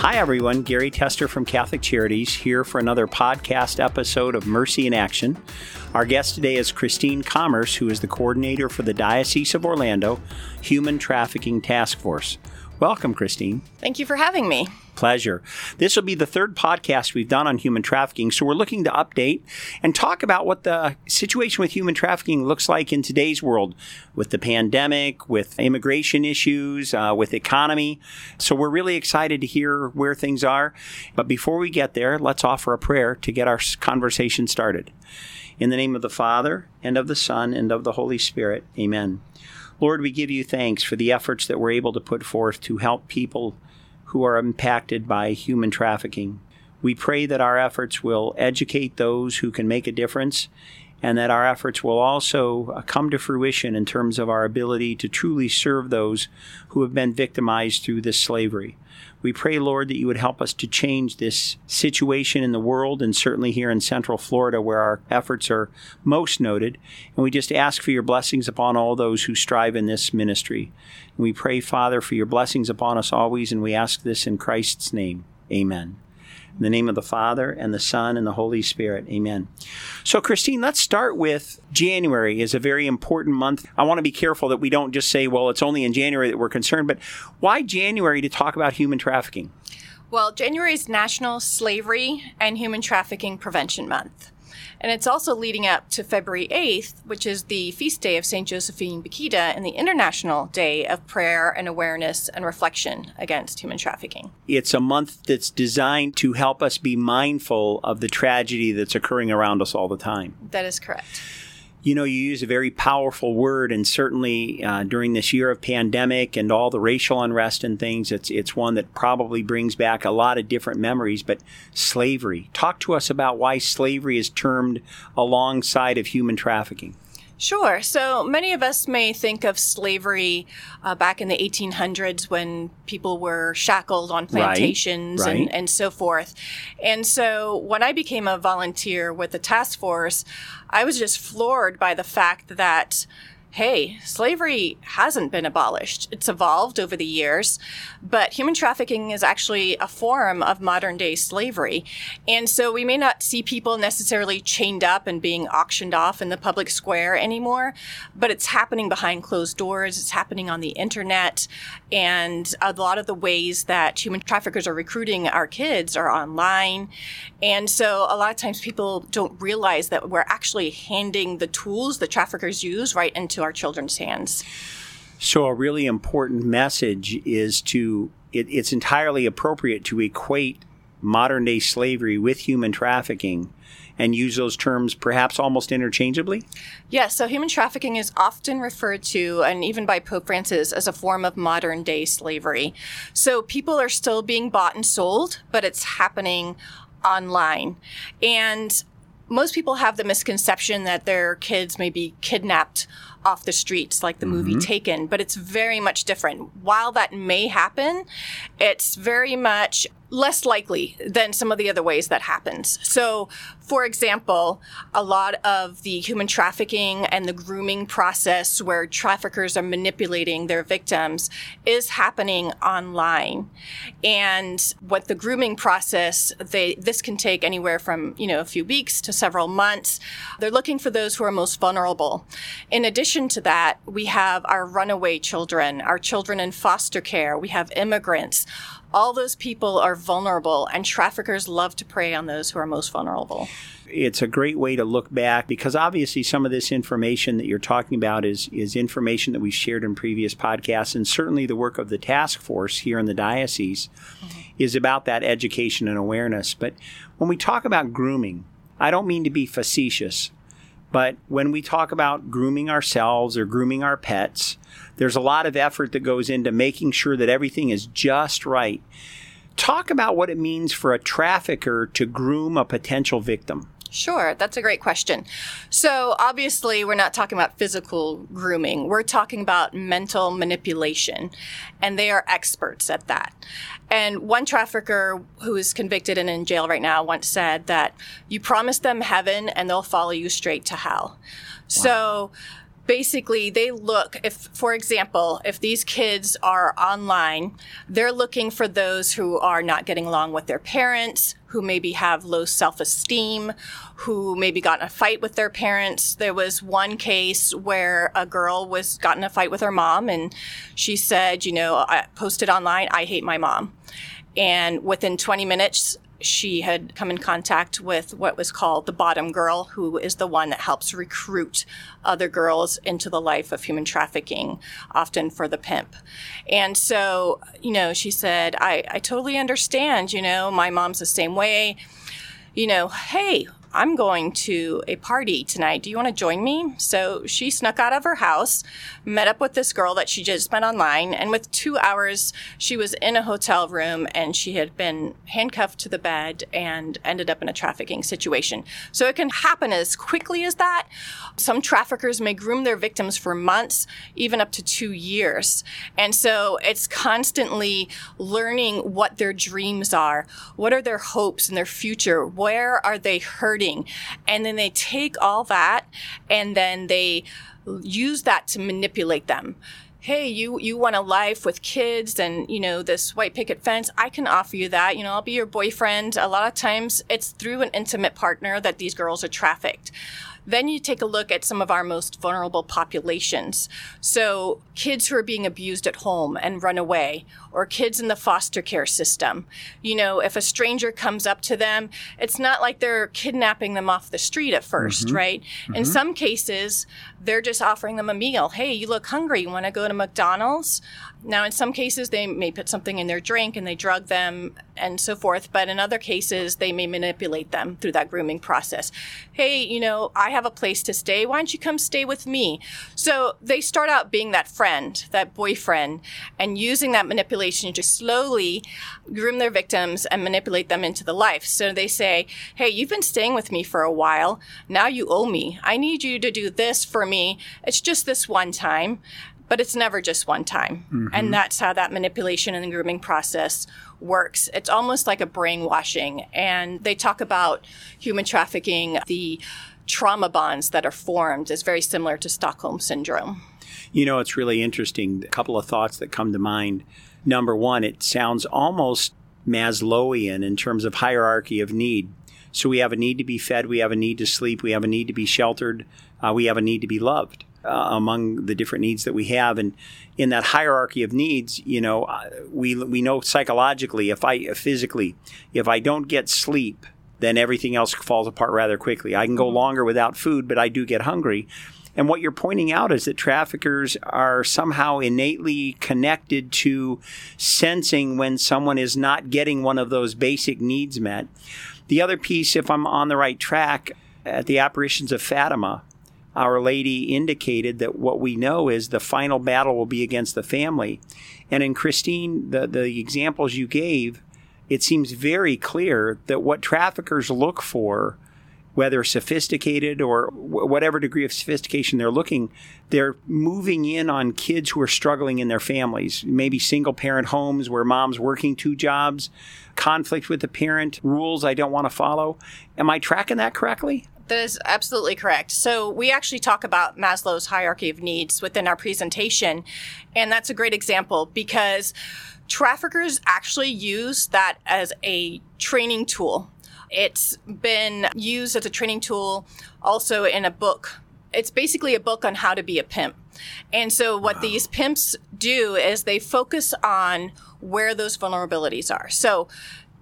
Hi, everyone. Gary Tester from Catholic Charities here for another podcast episode of Mercy in Action. Our guest today is Christine Commerce, who is the coordinator for the Diocese of Orlando Human Trafficking Task Force. Welcome, Christine. Thank you for having me. Pleasure. This will be the third podcast we've done on human trafficking, so we're looking to update and talk about what the situation with human trafficking looks like in today's world with the pandemic, with immigration issues, uh, with economy. So we're really excited to hear where things are. But before we get there, let's offer a prayer to get our conversation started. In the name of the Father, and of the Son, and of the Holy Spirit, amen. Lord, we give you thanks for the efforts that we're able to put forth to help people who are impacted by human trafficking. We pray that our efforts will educate those who can make a difference and that our efforts will also uh, come to fruition in terms of our ability to truly serve those who have been victimized through this slavery. We pray, Lord, that you would help us to change this situation in the world and certainly here in Central Florida where our efforts are most noted. And we just ask for your blessings upon all those who strive in this ministry. And we pray, Father, for your blessings upon us always, and we ask this in Christ's name. Amen. In the name of the Father, and the Son, and the Holy Spirit. Amen. So, Christine, let's start with January is a very important month. I want to be careful that we don't just say, well, it's only in January that we're concerned, but why January to talk about human trafficking? Well, January is National Slavery and Human Trafficking Prevention Month. And it's also leading up to February 8th, which is the feast day of St. Josephine Bakhita and the International Day of Prayer and Awareness and Reflection Against Human Trafficking. It's a month that's designed to help us be mindful of the tragedy that's occurring around us all the time. That is correct you know, you use a very powerful word, and certainly uh, during this year of pandemic and all the racial unrest and things, it's it's one that probably brings back a lot of different memories. But slavery, talk to us about why slavery is termed alongside of human trafficking. Sure. So many of us may think of slavery uh, back in the 1800s when people were shackled on plantations right, right. And, and so forth. And so when I became a volunteer with the task force, I was just floored by the fact that hey, slavery hasn't been abolished. It's evolved over the years, but human trafficking is actually a form of modern day slavery. And so we may not see people necessarily chained up and being auctioned off in the public square anymore, but it's happening behind closed doors. It's happening on the internet. And a lot of the ways that human traffickers are recruiting our kids are online. And so a lot of times people don't realize that we're actually handing the tools the traffickers use right into our children's hands. So, a really important message is to it, it's entirely appropriate to equate modern day slavery with human trafficking and use those terms perhaps almost interchangeably? Yes, so human trafficking is often referred to, and even by Pope Francis, as a form of modern day slavery. So people are still being bought and sold, but it's happening online. And most people have the misconception that their kids may be kidnapped off the streets like the mm-hmm. movie Taken, but it's very much different. While that may happen, it's very much less likely than some of the other ways that happens. So, for example, a lot of the human trafficking and the grooming process where traffickers are manipulating their victims is happening online. And what the grooming process, they this can take anywhere from, you know, a few weeks to several months. They're looking for those who are most vulnerable. In addition to that, we have our runaway children, our children in foster care, we have immigrants all those people are vulnerable, and traffickers love to prey on those who are most vulnerable. It's a great way to look back because obviously some of this information that you're talking about is, is information that we've shared in previous podcasts, and certainly the work of the task force here in the diocese mm-hmm. is about that education and awareness. But when we talk about grooming, I don't mean to be facetious, but when we talk about grooming ourselves or grooming our pets, there's a lot of effort that goes into making sure that everything is just right. Talk about what it means for a trafficker to groom a potential victim. Sure, that's a great question. So, obviously, we're not talking about physical grooming. We're talking about mental manipulation, and they are experts at that. And one trafficker who is convicted and in jail right now once said that you promise them heaven and they'll follow you straight to hell. Wow. So, basically they look if for example if these kids are online they're looking for those who are not getting along with their parents who maybe have low self-esteem who maybe got in a fight with their parents. There was one case where a girl was got in a fight with her mom and she said you know i posted online i hate my mom. And within 20 minutes she had come in contact with what was called the bottom girl, who is the one that helps recruit other girls into the life of human trafficking, often for the pimp. And so, you know, she said, I, I totally understand, you know, my mom's the same way. You know, hey, I'm going to a party tonight. Do you want to join me? So she snuck out of her house, met up with this girl that she just met online, and with two hours, she was in a hotel room and she had been handcuffed to the bed and ended up in a trafficking situation. So it can happen as quickly as that. Some traffickers may groom their victims for months, even up to two years. And so it's constantly learning what their dreams are, what are their hopes and their future, where are they hurting hurting. And then they take all that and then they use that to manipulate them. Hey you you want a life with kids and you know this white picket fence? I can offer you that. You know i'll be your boyfriend. A lot of times it's through an intimate partner that these girls are trafficked. Then you take a look at some of our most vulnerable populations. So, kids who are being abused at home and run away, or kids in the foster care system. You know, if a stranger comes up to them, it's not like they're kidnapping them off the street at 1st mm-hmm. right? Mm-hmm. In some cases, they're just offering them a meal. Hey, you look hungry. You want to go to McDonald's? Now, in some cases, they may put something in their drink and they drug them and so forth. But in other cases, they may manipulate them through that grooming process. Hey, you know, I have a place to stay. Why don't you come stay with me? So they start out being that friend, that boyfriend, and using that manipulation to slowly groom their victims and manipulate them into the life. So they say, Hey, you've been staying with me for a while. Now you owe me. I need you to do this for me. It's just this one time but it's never just one time. Mm-hmm. And that's how that manipulation and the grooming process works. It's almost like a brainwashing. And they talk about human trafficking, the trauma bonds that are formed is very similar to Stockholm syndrome. You know, it's really interesting. A couple of thoughts that come to mind. Number one, it sounds almost Maslowian in terms of hierarchy of need. So we have a need to be fed, we have a need to sleep, we have a need to be sheltered, uh, we have a need to be loved uh, among the different needs that we have. And in that hierarchy of needs, you know, uh, we, we know psychologically, if I physically, if I don't get sleep, then everything else falls apart rather quickly. I can go mm-hmm. longer without food, but I do get hungry. And what you're pointing out is that traffickers are somehow innately connected to sensing when someone is not getting one of those basic needs met. The other piece, if I'm on the right track, at the apparitions of Fatima, our Lady indicated that what we know is the final battle will be against the family. And in Christine, the, the examples you gave, it seems very clear that what traffickers look for, whether sophisticated or whatever degree of sophistication they're looking, they're moving in on kids who are struggling in their families, maybe single parent homes where mom's working two jobs, conflict with the parent, rules I don't want to follow. Am I tracking that correctly? That is absolutely correct. So, we actually talk about Maslow's hierarchy of needs within our presentation. And that's a great example because traffickers actually use that as a training tool. It's been used as a training tool also in a book. It's basically a book on how to be a pimp. And so, what wow. these pimps do is they focus on where those vulnerabilities are. So,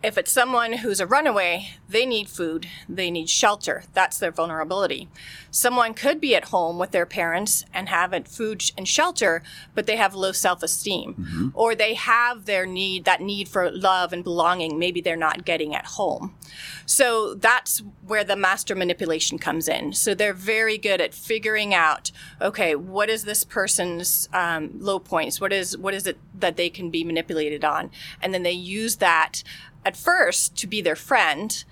if it's someone who's a runaway, they need food, they need shelter. That's their vulnerability. Someone could be at home with their parents and have food and shelter, but they have low self-esteem, mm-hmm. or they have their need that need for love and belonging. Maybe they're not getting at home. So that's where the master manipulation comes in. So they're very good at figuring out, okay, what is this person's um, low points? What is what is it that they can be manipulated on? And then they use that at first to be their friend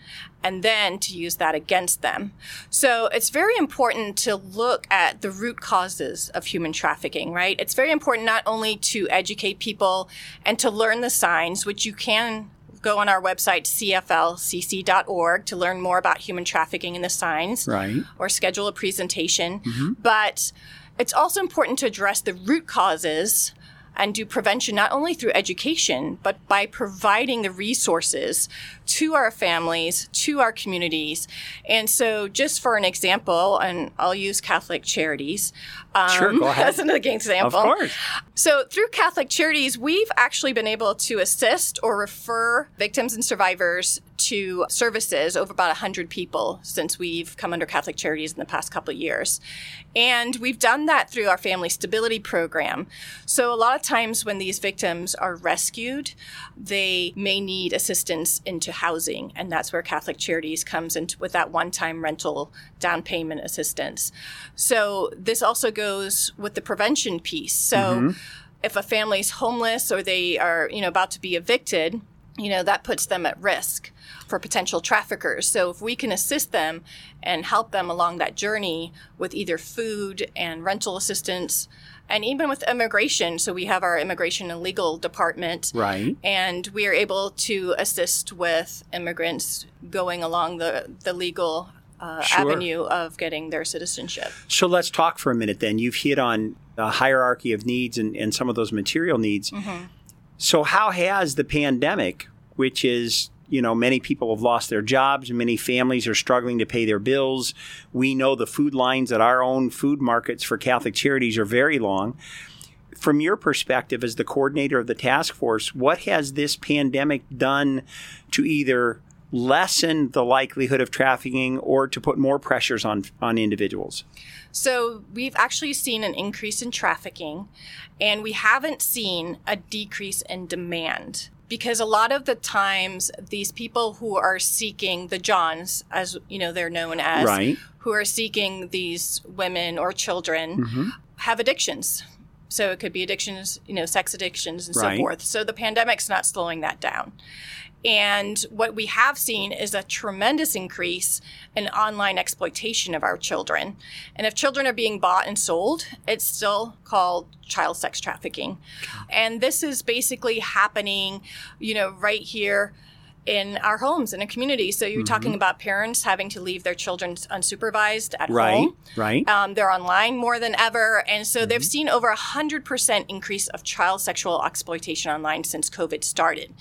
and then to use that against them. So it's very important to look at the root causes of human trafficking, right? It's very important not only to educate people and to learn the signs, which you can go on our website cflcc.org to learn more about human trafficking and the signs right or schedule a presentation mm-hmm. but it's also important to address the root causes and do prevention not only through education, but by providing the resources to our families, to our communities. And so, just for an example, and I'll use Catholic Charities um, sure, go ahead. as an example. Of course. So, through Catholic Charities, we've actually been able to assist or refer victims and survivors to services over about 100 people since we've come under Catholic Charities in the past couple of years. And we've done that through our family stability program. So, a lot of times when these victims are rescued, they may need assistance into housing. And that's where Catholic Charities comes in with that one time rental down payment assistance. So, this also goes with the prevention piece. So, mm-hmm. if a family's homeless or they are, you know, about to be evicted, you know, that puts them at risk for potential traffickers. So if we can assist them and help them along that journey with either food and rental assistance, and even with immigration, so we have our immigration and legal department. Right. And we are able to assist with immigrants going along the, the legal uh, sure. avenue of getting their citizenship. So let's talk for a minute then. You've hit on a hierarchy of needs and, and some of those material needs. Mm-hmm. So, how has the pandemic, which is you know, many people have lost their jobs. Many families are struggling to pay their bills. We know the food lines at our own food markets for Catholic Charities are very long. From your perspective as the coordinator of the task force, what has this pandemic done to either lessen the likelihood of trafficking or to put more pressures on on individuals? So, we've actually seen an increase in trafficking and we haven't seen a decrease in demand because a lot of the times these people who are seeking the johns as you know they're known as right. who are seeking these women or children mm-hmm. have addictions so it could be addictions you know sex addictions and right. so forth so the pandemic's not slowing that down and what we have seen is a tremendous increase in online exploitation of our children. And if children are being bought and sold, it's still called child sex trafficking. And this is basically happening, you know, right here in our homes in a community. So you're mm-hmm. talking about parents having to leave their children unsupervised at right, home. Right. Um, they're online more than ever, and so mm-hmm. they've seen over a hundred percent increase of child sexual exploitation online since COVID started.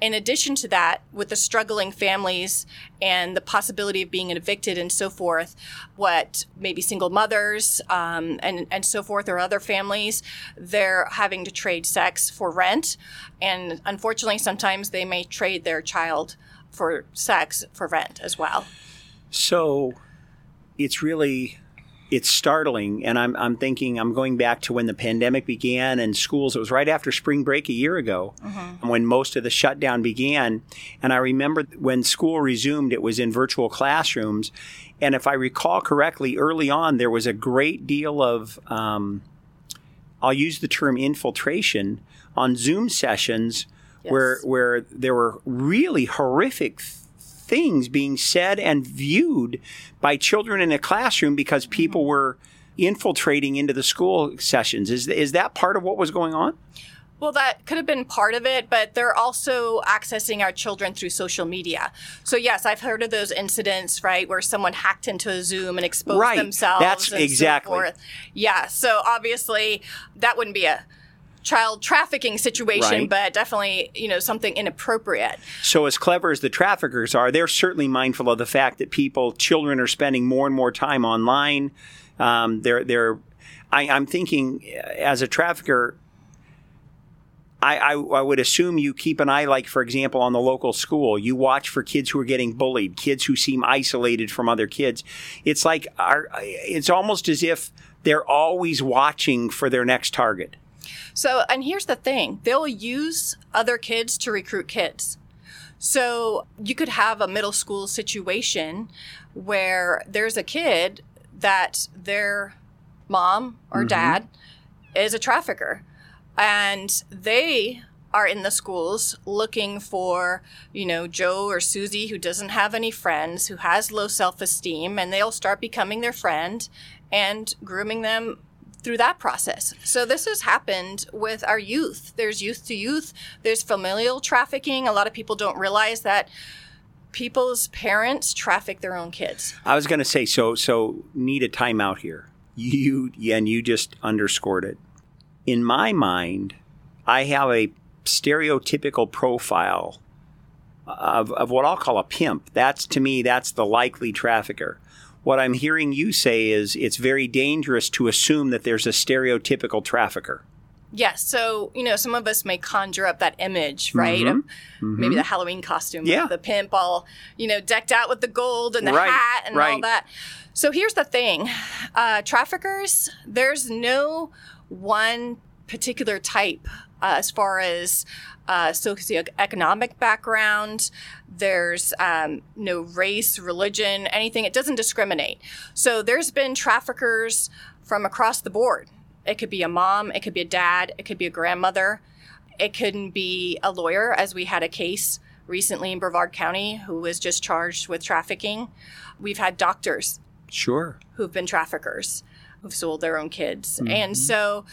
In addition to that, with the struggling families and the possibility of being evicted and so forth, what maybe single mothers um, and and so forth or other families, they're having to trade sex for rent, and unfortunately, sometimes they may trade their child for sex for rent as well. So it's really it's startling and I'm, I'm thinking i'm going back to when the pandemic began and schools it was right after spring break a year ago mm-hmm. when most of the shutdown began and i remember when school resumed it was in virtual classrooms and if i recall correctly early on there was a great deal of um, i'll use the term infiltration on zoom sessions yes. where where there were really horrific things being said and viewed by children in a classroom because people mm-hmm. were infiltrating into the school sessions. Is is that part of what was going on? Well, that could have been part of it, but they're also accessing our children through social media. So, yes, I've heard of those incidents, right, where someone hacked into a Zoom and exposed right. themselves. That's exactly. So yeah. So, obviously, that wouldn't be a child trafficking situation, right. but definitely, you know, something inappropriate. So as clever as the traffickers are, they're certainly mindful of the fact that people, children are spending more and more time online. Um, they're, they're, I, am thinking as a trafficker, I, I, I, would assume you keep an eye, like, for example, on the local school. You watch for kids who are getting bullied, kids who seem isolated from other kids. It's like, our, it's almost as if they're always watching for their next target. So, and here's the thing they'll use other kids to recruit kids. So, you could have a middle school situation where there's a kid that their mom or mm-hmm. dad is a trafficker and they are in the schools looking for, you know, Joe or Susie who doesn't have any friends, who has low self esteem, and they'll start becoming their friend and grooming them through that process. So this has happened with our youth. There's youth to youth, there's familial trafficking. A lot of people don't realize that people's parents traffic their own kids. I was going to say so so need a timeout here. You and you just underscored it. In my mind, I have a stereotypical profile of, of what I'll call a pimp. That's to me, that's the likely trafficker. What I'm hearing you say is it's very dangerous to assume that there's a stereotypical trafficker. Yes. So, you know, some of us may conjure up that image, right? Mhm. Of maybe the Halloween costume Yeah. the pimp all, you know, decked out with the gold and the Right, hat and all that. So here's the thing uh, traffickers, there's no one particular type uh, as far as uh, socioeconomic background. There's um, no race, religion, anything. It doesn't discriminate. So there's been traffickers from across the board. It could be a mom, it could be a dad, it could be a grandmother, it could be a lawyer, as we had a case recently in Brevard County who was just charged with trafficking. We've had doctors Sure. who've been traffickers who've sold their own kids. And so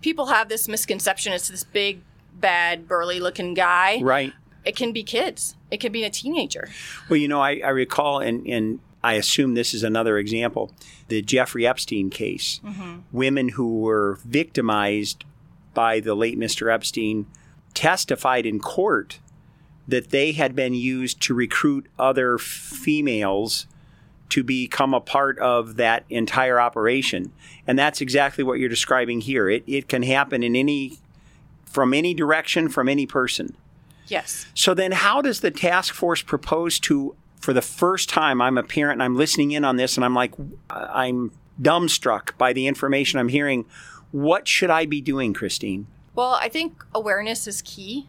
people have this misconception it's this big, bad, burly looking guy. Right. It can be kids, it can be a teenager. Well, you know, I, I recall, and, and I assume this is another example, the Jeffrey Epstein case. Mm-hmm. Women who were victimized by the late Mr. Epstein testified in court that they had been used to recruit other females to become a part of that entire operation. And that's exactly what you're describing here. It, it can happen in any, from any direction, from any person. Yes. So then, how does the task force propose to, for the first time, I'm a parent and I'm listening in on this and I'm like, I'm dumbstruck by the information I'm hearing. What should I be doing, Christine? Well, I think awareness is key.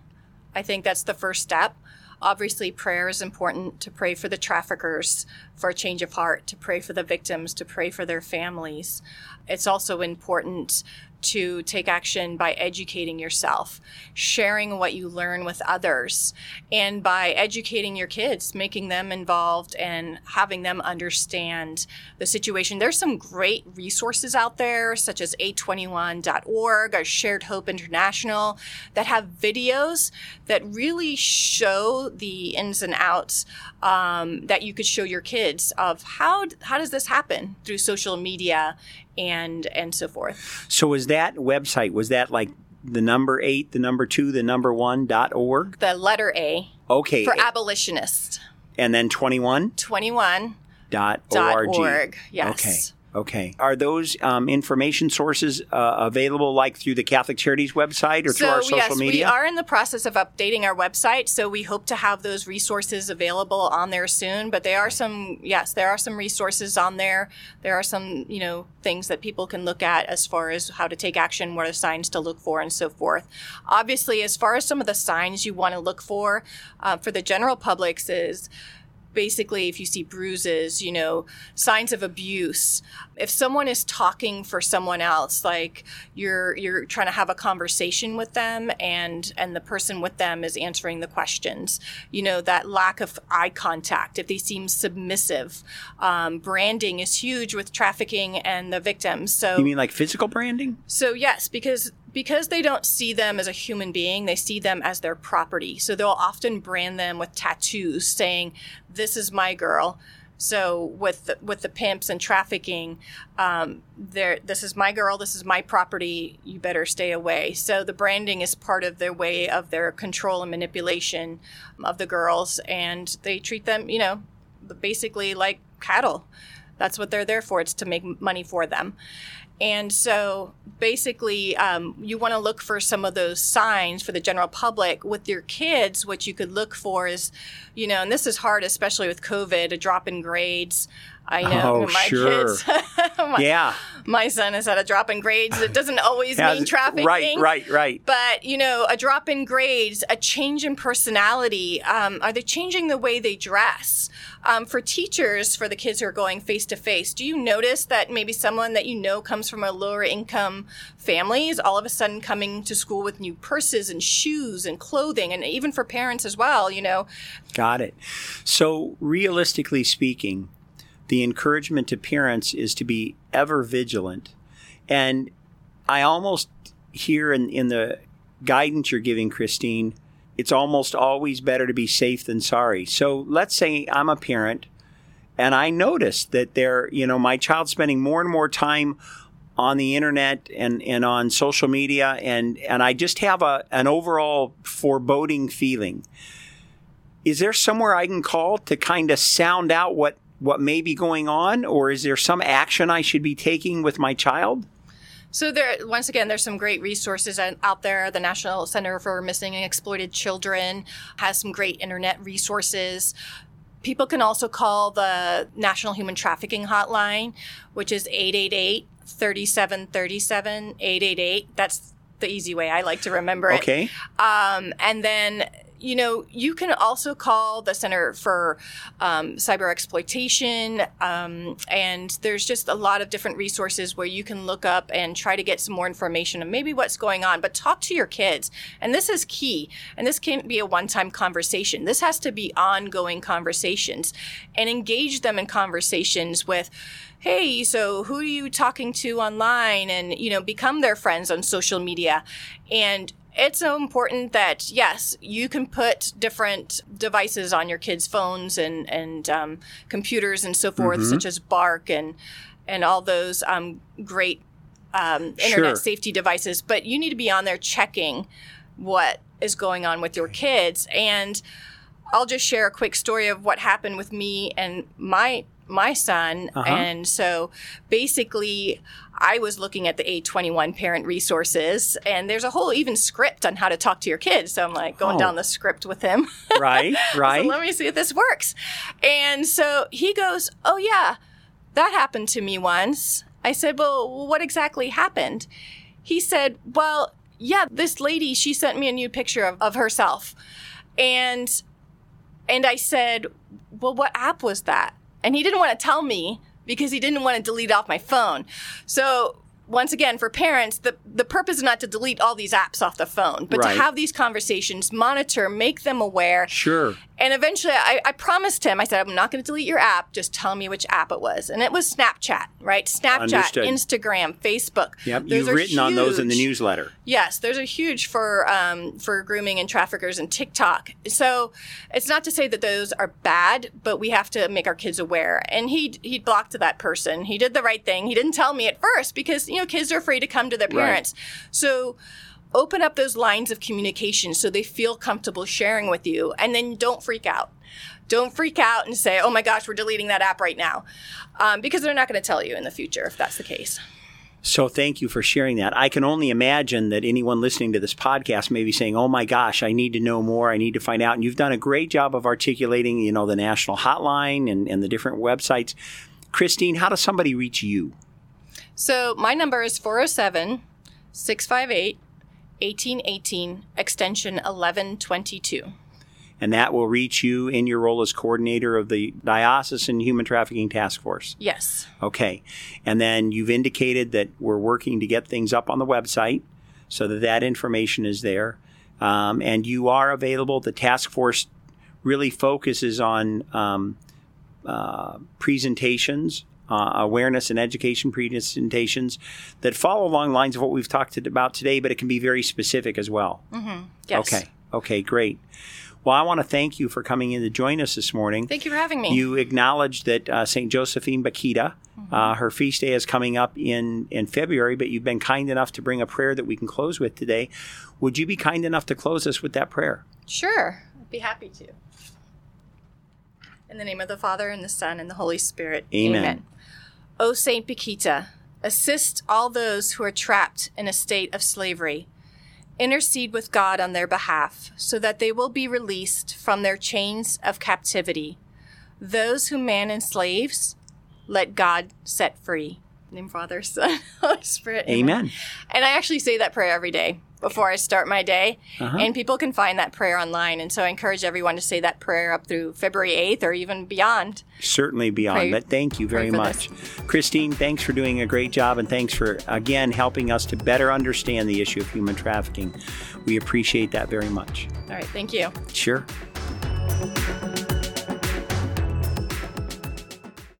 I think that's the first step. Obviously, prayer is important to pray for the traffickers for a change of heart, to pray for the victims, to pray for their families. It's also important to take action by educating yourself, sharing what you learn with others, and by educating your kids, making them involved and having them understand the situation. There's some great resources out there, such as A21.org or Shared Hope International, that have videos that really show the ins and outs um, that you could show your kids of how how does this happen through social media and and so forth. So, was that website, was that like the number eight, the number two, the number one dot org? The letter A Okay. for abolitionist. and then 21 21 dot dot org. org. Yes. Okay. Okay. Are those um, information sources uh, available like through the Catholic Charities website or through our social yes, media? we are in the process of updating our website, so we hope to have those resources available on there soon. But there are some, yes, there are some resources on there. There are some, you know, things that people can look at as far as how to take action, what are signs to look for, and so forth. Obviously, as far as some of the signs you want to look for uh, for the general public is basically if you see bruises you know signs of abuse. If someone is talking for someone else like you're you're trying to have a conversation with them and and the person with them is answering the questions. You know that lack of eye contact if they seem submissive um, branding is huge with trafficking and the victims. So you mean like physical branding? so yes, because because they don't see them as a human being, they see them as their property. So they'll often brand them with tattoos saying, "This is my girl." So with the, with the pimps and trafficking, um, there this is my girl, this is my property. You better stay away. So the branding is part of their way of their control and manipulation of the girls, and they treat them, you know, basically like cattle. That's what they're there for. It's to make money for them. And so basically, um, you want to look for some of those signs for the general public with your kids. What you could look for is, you know, and this is hard, especially with COVID, a drop in grades. I know Oh, my sure. kids. my, Yeah. my son has had a drop in grades. It doesn't always Has- mean trafficking. Right, right, right. But you know, a drop in grades, a change in personality. Um, are they changing the way they dress? Um, for teachers, for the kids who are going face to face, do you notice that maybe someone that you know comes from a lower income family is all of a sudden coming to school with new purses and shoes and clothing, and even for parents as well? You know, Got it. So, realistically speaking, the encouragement to parents is to be ever vigilant. And I almost hear in, in the guidance you're giving, Christine, it's almost always better to be safe than sorry. So, let's say I'm a parent and I notice that they're, you know, my child's spending more and more time on the internet and, and on social media, and, and I just have a, an overall foreboding feeling. Is there somewhere I can call to kind of sound out what, what may be going on, or is there some action I should be taking with my child? So there, once again, there's some great resources out there. The National Center for Missing and Exploited Children has some great internet resources. People can also call the National Human Trafficking Hotline, which is 888 3737 888. That's the easy way I like to remember it. Okay. Um, and then you know, you can also call the Center for um, Cyber Exploitation, um, and there's just a lot of different resources where you can look up and try to get some more information on maybe what's going on. But talk to your kids, and this is key. And this can't be a one-time conversation. This has to be ongoing conversations, and engage them in conversations with hey so who are you talking to online and you know become their friends on social media and it's so important that yes, you can put different devices on your kids' phones and and um, computers and so forth, mm-hmm. such as Bark and and all those um, great um, internet sure. safety devices. But you need to be on there checking what is going on with your kids. And I'll just share a quick story of what happened with me and my my son. Uh-huh. And so basically, I was looking at the A21 parent resources, and there's a whole even script on how to talk to your kids. So I'm like going oh. down the script with him. Right, right. so let me see if this works. And so he goes, Oh, yeah, that happened to me once. I said, Well, what exactly happened? He said, Well, yeah, this lady, she sent me a new picture of, of herself. And and I said, Well, what app was that? And he didn't want to tell me because he didn't want to delete off my phone. So once again, for parents, the, the purpose is not to delete all these apps off the phone, but right. to have these conversations, monitor, make them aware. Sure. And eventually, I, I promised him, I said, I'm not going to delete your app. Just tell me which app it was. And it was Snapchat, right? Snapchat, Understood. Instagram, Facebook. Yep, those you've written huge. on those in the newsletter. Yes, those are huge for um, for grooming and traffickers and TikTok. So it's not to say that those are bad, but we have to make our kids aware. And he he blocked that person. He did the right thing. He didn't tell me at first because you know kids are afraid to come to their parents. Right. So open up those lines of communication so they feel comfortable sharing with you and then don't freak out don't freak out and say oh my gosh we're deleting that app right now um, because they're not going to tell you in the future if that's the case so thank you for sharing that. I can only imagine that anyone listening to this podcast may be saying, "Oh my gosh, I need to know more. I need to find out." And you've done a great job of articulating, you know, the national hotline and, and the different websites. Christine, how does somebody reach you? So my number is 407 658 1818, extension 1122. And that will reach you in your role as coordinator of the Diocesan Human Trafficking Task Force. Yes. Okay. And then you've indicated that we're working to get things up on the website so that that information is there. Um, and you are available. The task force really focuses on um, uh, presentations uh, awareness and education presentations that follow along lines of what we've talked about today, but it can be very specific as well. Mm-hmm. Yes. Okay. Okay, great. Well, I want to thank you for coming in to join us this morning. Thank you for having me. You acknowledged that uh, St. Josephine Bakhita, mm-hmm. uh, her feast day is coming up in, in February, but you've been kind enough to bring a prayer that we can close with today. Would you be kind enough to close us with that prayer? Sure, I'd be happy to. In the name of the Father, and the Son, and the Holy Spirit. Amen. Amen. O Saint Bakhita, assist all those who are trapped in a state of slavery. Intercede with God on their behalf so that they will be released from their chains of captivity. Those whom man enslaves, let God set free. Name Father, Son, Holy Spirit. Amen. Amen. And I actually say that prayer every day before I start my day. Uh-huh. And people can find that prayer online. And so I encourage everyone to say that prayer up through February 8th or even beyond. Certainly beyond. Pray, but thank you very much. This. Christine, thanks for doing a great job. And thanks for, again, helping us to better understand the issue of human trafficking. We appreciate that very much. All right. Thank you. Sure.